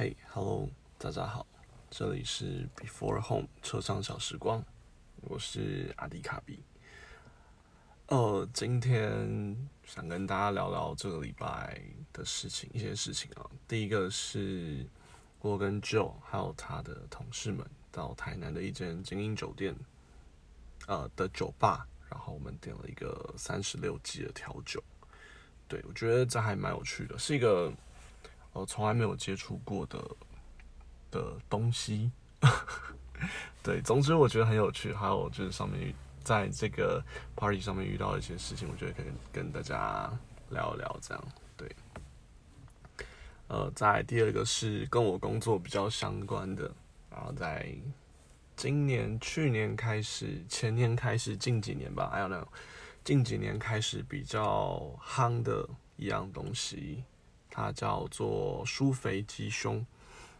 嘿，Hello，大家好，这里是 Before Home 车上小时光，我是阿迪卡比。呃，今天想跟大家聊聊这个礼拜的事情，一些事情啊。第一个是我跟 Joe 还有他的同事们到台南的一间精英酒店，呃的酒吧，然后我们点了一个三十六级的调酒。对我觉得这还蛮有趣的，是一个。我从来没有接触过的的东西，对，总之我觉得很有趣。还有就是上面在这个 party 上面遇到一些事情，我觉得可以跟大家聊一聊。这样对，呃，在第二个是跟我工作比较相关的，然后在今年、去年开始、前年开始、近几年吧，还有那种近几年开始比较夯的一样东西。它叫做疏肥鸡胸，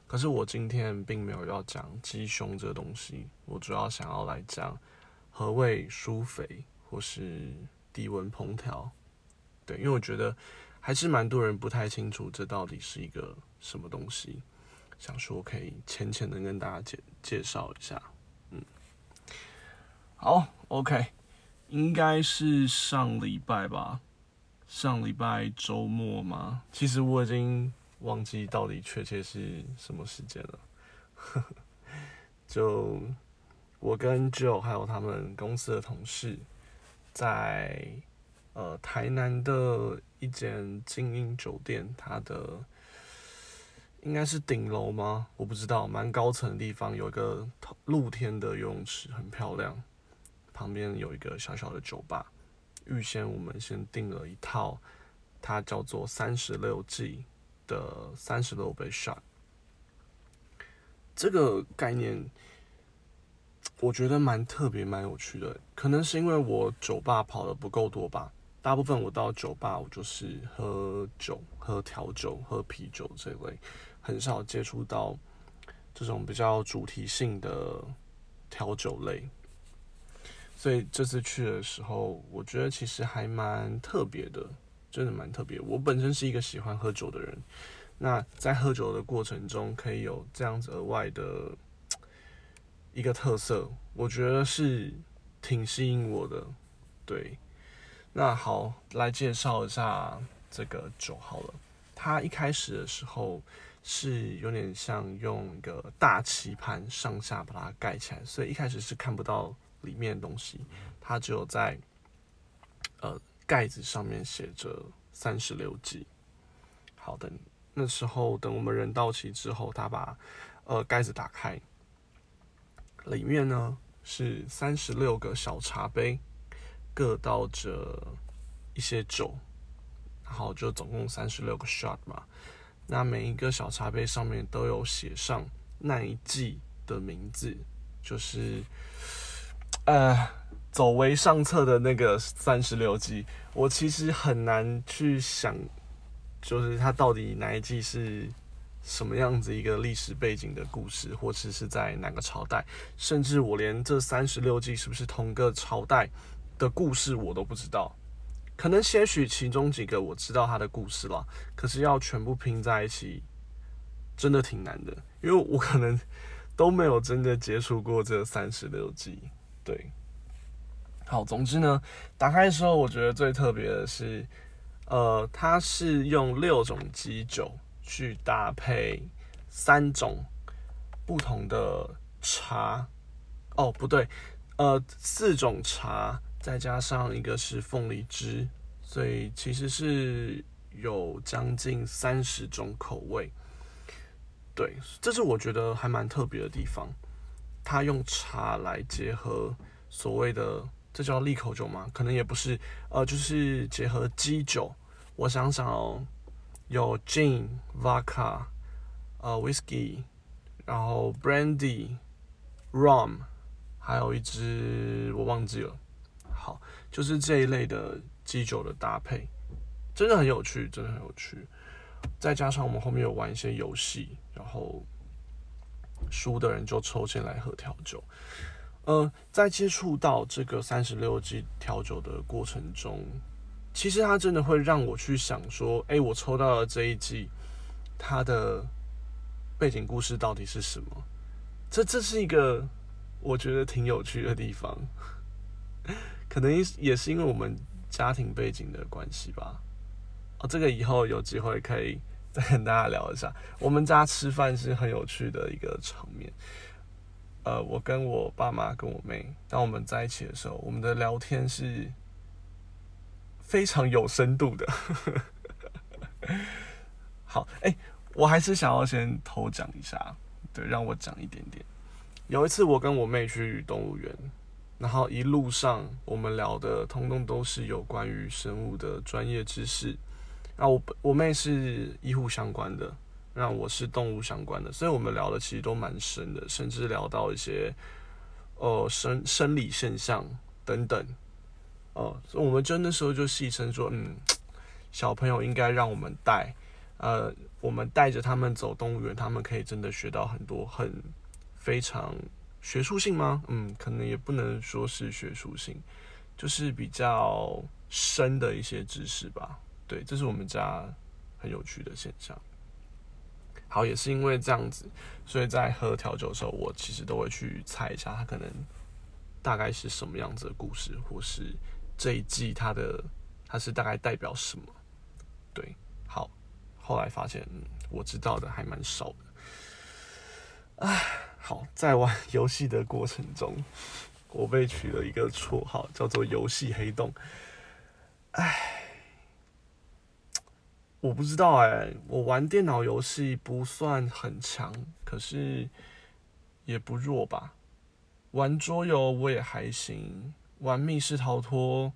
可是我今天并没有要讲鸡胸这东西，我主要想要来讲何谓疏肥或是低温烹调。对，因为我觉得还是蛮多人不太清楚这到底是一个什么东西，想说可以浅浅的跟大家介介绍一下。嗯，好，OK，应该是上礼拜吧。上礼拜周末吗？其实我已经忘记到底确切是什么时间了。就我跟 Joe 还有他们公司的同事，在呃台南的一间精英酒店，它的应该是顶楼吗？我不知道，蛮高层的地方有一个露天的游泳池，很漂亮。旁边有一个小小的酒吧。预先我们先订了一套，它叫做三十六 G 的三十六杯 shot。这个概念我觉得蛮特别、蛮有趣的。可能是因为我酒吧跑的不够多吧，大部分我到酒吧我就是喝酒、喝调酒、喝啤酒这类，很少接触到这种比较主题性的调酒类。所以这次去的时候，我觉得其实还蛮特别的，真的蛮特别。我本身是一个喜欢喝酒的人，那在喝酒的过程中，可以有这样子额外的一个特色，我觉得是挺吸引我的。对，那好，来介绍一下这个酒好了。它一开始的时候是有点像用一个大棋盘上下把它盖起来，所以一开始是看不到。里面的东西，它只有在呃盖子上面写着三十六计。好的，那时候等我们人到齐之后，他把呃盖子打开，里面呢是三十六个小茶杯，各倒着一些酒，然后就总共三十六个 shot 嘛。那每一个小茶杯上面都有写上那一季的名字，就是。呃，走为上策的那个三十六计，我其实很难去想，就是它到底哪一季是什么样子一个历史背景的故事，或者是在哪个朝代，甚至我连这三十六计是不是同个朝代的故事我都不知道。可能些许其中几个我知道它的故事了，可是要全部拼在一起，真的挺难的，因为我可能都没有真的接触过这三十六计。对，好，总之呢，打开的时候，我觉得最特别的是，呃，它是用六种基酒去搭配三种不同的茶，哦，不对，呃，四种茶，再加上一个是凤梨汁，所以其实是有将近三十种口味。对，这是我觉得还蛮特别的地方。他用茶来结合所谓的，这叫利口酒吗？可能也不是，呃，就是结合基酒。我想想哦，有 gin、vodka、呃 whisky，然后 brandy、rum，还有一支我忘记了。好，就是这一类的基酒的搭配，真的很有趣，真的很有趣。再加上我们后面有玩一些游戏，然后。输的人就抽签来喝调酒。呃，在接触到这个三十六计调酒的过程中，其实它真的会让我去想说：，哎，我抽到了这一季，它的背景故事到底是什么？这这是一个我觉得挺有趣的地方，可能也是因为我们家庭背景的关系吧。哦，这个以后有机会可以再跟大家聊一下。我们家吃饭是很有趣的一个场面。呃，我跟我爸妈跟我妹，当我们在一起的时候，我们的聊天是非常有深度的。好，哎，我还是想要先偷讲一下，对，让我讲一点点。有一次，我跟我妹去动物园，然后一路上我们聊的通通都是有关于生物的专业知识。那我我妹是医护相关的。那我是动物相关的，所以我们聊的其实都蛮深的，甚至聊到一些呃生生理现象等等，哦，所以我们就那时候就戏称说，嗯，小朋友应该让我们带，呃，我们带着他们走动物园，他们可以真的学到很多很非常学术性吗？嗯，可能也不能说是学术性，就是比较深的一些知识吧。对，这是我们家很有趣的现象。好，也是因为这样子，所以在喝调酒的时候，我其实都会去猜一下，它可能大概是什么样子的故事，或是这一季它的它是大概代表什么。对，好，后来发现我知道的还蛮少的。唉，好，在玩游戏的过程中，我被取了一个绰号，叫做“游戏黑洞”。唉。我不知道哎，我玩电脑游戏不算很强，可是也不弱吧。玩桌游我也还行，玩密室逃脱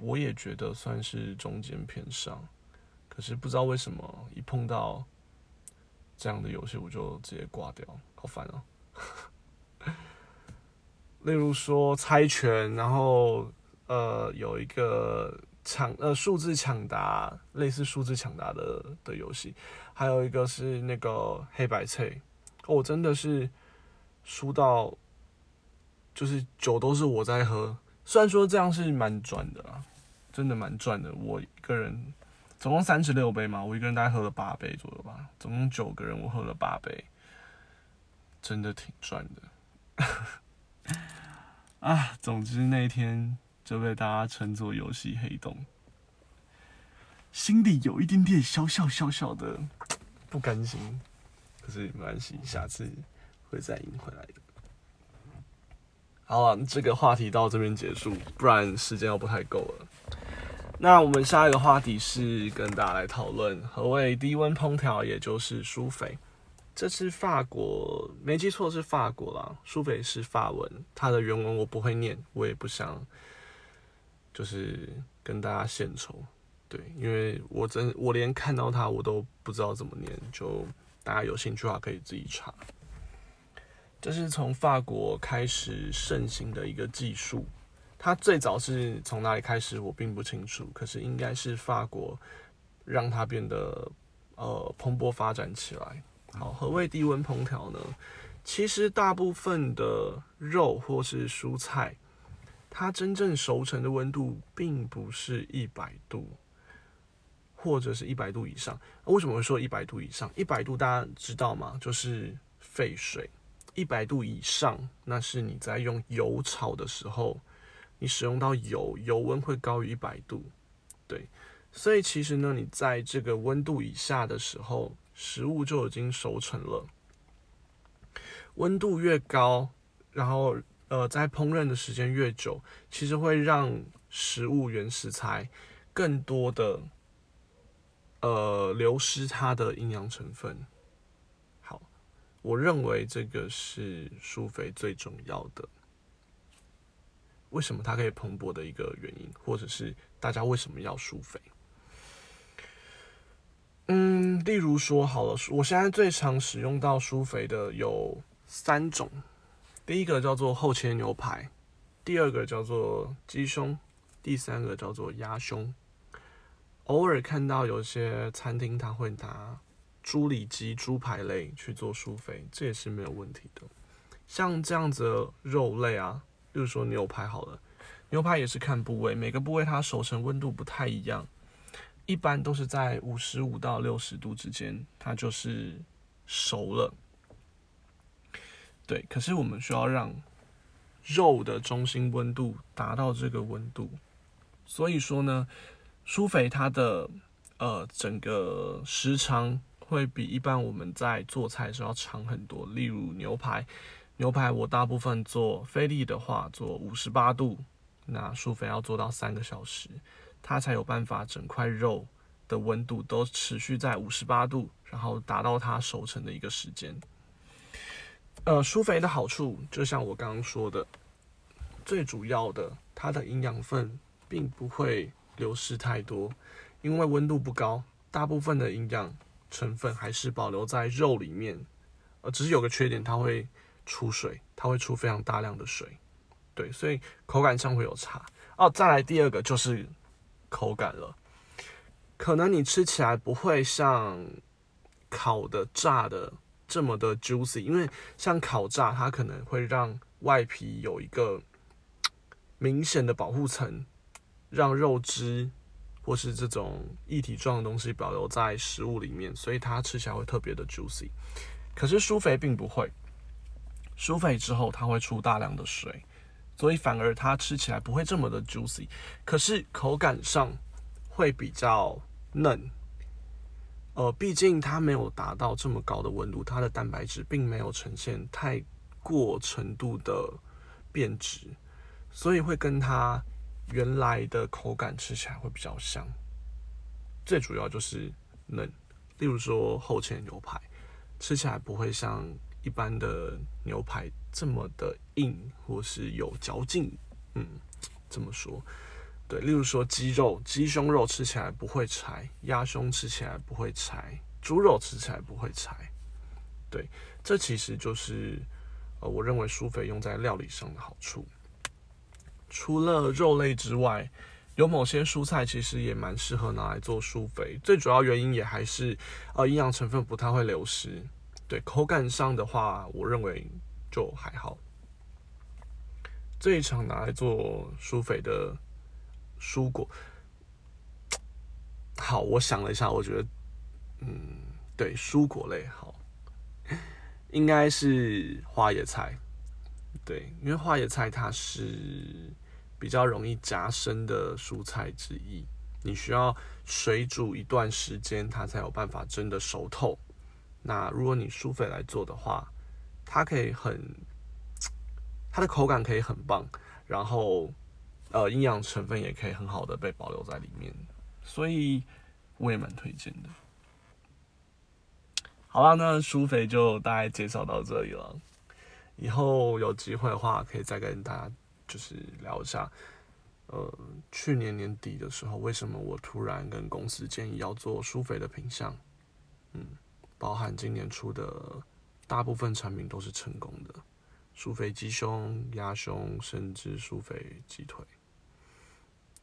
我也觉得算是中间偏上。可是不知道为什么，一碰到这样的游戏我就直接挂掉，好烦哦。例如说猜拳，然后呃有一个。抢呃数字抢答，类似数字抢答的的游戏，还有一个是那个黑白菜，哦，真的是输到就是酒都是我在喝，虽然说这样是蛮赚的啦，真的蛮赚的。我一个人总共三十六杯嘛，我一个人大概喝了八杯左右吧，总共九个人我喝了八杯，真的挺赚的。啊，总之那天。就被大家称作游戏黑洞，心里有一点点小小小小的不甘心，可是没关系，下次会再赢回来的。好了，这个话题到这边结束，不然时间又不太够了。那我们下一个话题是跟大家来讨论何谓低温烹调，也就是苏菲。这是法国，没记错是法国啦。苏菲是法文，它的原文我不会念，我也不想。就是跟大家献丑，对，因为我真我连看到它我都不知道怎么念，就大家有兴趣的话可以自己查。这是从法国开始盛行的一个技术，它最早是从哪里开始我并不清楚，可是应该是法国让它变得呃蓬勃发展起来。好，何谓低温烹调呢？其实大部分的肉或是蔬菜。它真正熟成的温度并不是一百度，或者是一百度以上。为什么会说一百度以上？一百度大家知道吗？就是沸水。一百度以上，那是你在用油炒的时候，你使用到油，油温会高于一百度。对，所以其实呢，你在这个温度以下的时候，食物就已经熟成了。温度越高，然后。呃，在烹饪的时间越久，其实会让食物原食材更多的呃流失它的营养成分。好，我认为这个是疏肥最重要的。为什么它可以蓬勃的一个原因，或者是大家为什么要疏肥？嗯，例如说好了，我现在最常使用到疏肥的有三种。第一个叫做厚切牛排，第二个叫做鸡胸，第三个叫做鸭胸。偶尔看到有些餐厅他会拿猪里脊、猪排类去做苏菲，这也是没有问题的。像这样子肉类啊，比如说牛排好了，牛排也是看部位，每个部位它熟成温度不太一样，一般都是在五十五到六十度之间，它就是熟了。对，可是我们需要让肉的中心温度达到这个温度，所以说呢，苏肥它的呃整个时长会比一般我们在做菜的时候要长很多。例如牛排，牛排我大部分做菲力的话，做五十八度，那苏肥要做到三个小时，它才有办法整块肉的温度都持续在五十八度，然后达到它熟成的一个时间。呃，疏肥的好处，就像我刚刚说的，最主要的，它的营养分并不会流失太多，因为温度不高，大部分的营养成分还是保留在肉里面。呃，只是有个缺点，它会出水，它会出非常大量的水，对，所以口感上会有差。哦，再来第二个就是口感了，可能你吃起来不会像烤的、炸的。这么的 juicy，因为像烤炸，它可能会让外皮有一个明显的保护层，让肉汁或是这种一体状的东西保留在食物里面，所以它吃起来会特别的 juicy。可是疏肥并不会，疏肥之后它会出大量的水，所以反而它吃起来不会这么的 juicy，可是口感上会比较嫩。呃，毕竟它没有达到这么高的温度，它的蛋白质并没有呈现太过程度的变质，所以会跟它原来的口感吃起来会比较像。最主要就是嫩，例如说厚切牛排，吃起来不会像一般的牛排这么的硬或是有嚼劲。嗯，这么说。对，例如说鸡肉、鸡胸肉吃起来不会柴，鸭胸吃起来不会柴，猪肉吃起来不会柴。对，这其实就是呃，我认为苏肥用在料理上的好处。除了肉类之外，有某些蔬菜其实也蛮适合拿来做苏肥。最主要原因也还是呃，营养成分不太会流失。对，口感上的话，我认为就还好。最常拿来做苏肥的。蔬果，好，我想了一下，我觉得，嗯，对，蔬果类好，应该是花椰菜，对，因为花椰菜它是比较容易夹生的蔬菜之一，你需要水煮一段时间，它才有办法真的熟透。那如果你疏肥来做的话，它可以很，它的口感可以很棒，然后。呃，营养成分也可以很好的被保留在里面，所以我也蛮推荐的。好了，那疏肥就大概介绍到这里了。以后有机会的话，可以再跟大家就是聊一下，呃，去年年底的时候，为什么我突然跟公司建议要做疏肥的品相？嗯，包含今年出的大部分产品都是成功的，疏肥鸡胸、鸭胸，甚至疏肥鸡腿。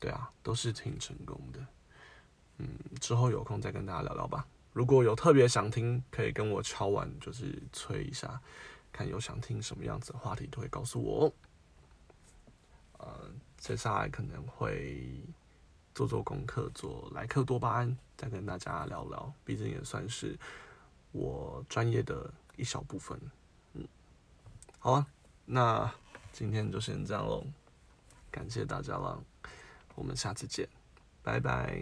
对啊，都是挺成功的。嗯，之后有空再跟大家聊聊吧。如果有特别想听，可以跟我敲完，就是催一下，看有想听什么样子的话题，都会告诉我。呃，接下来可能会做做功课，做莱克多巴胺，再跟大家聊聊。毕竟也算是我专业的一小部分。嗯，好啊，那今天就先这样喽，感谢大家了。我们下次见，拜拜。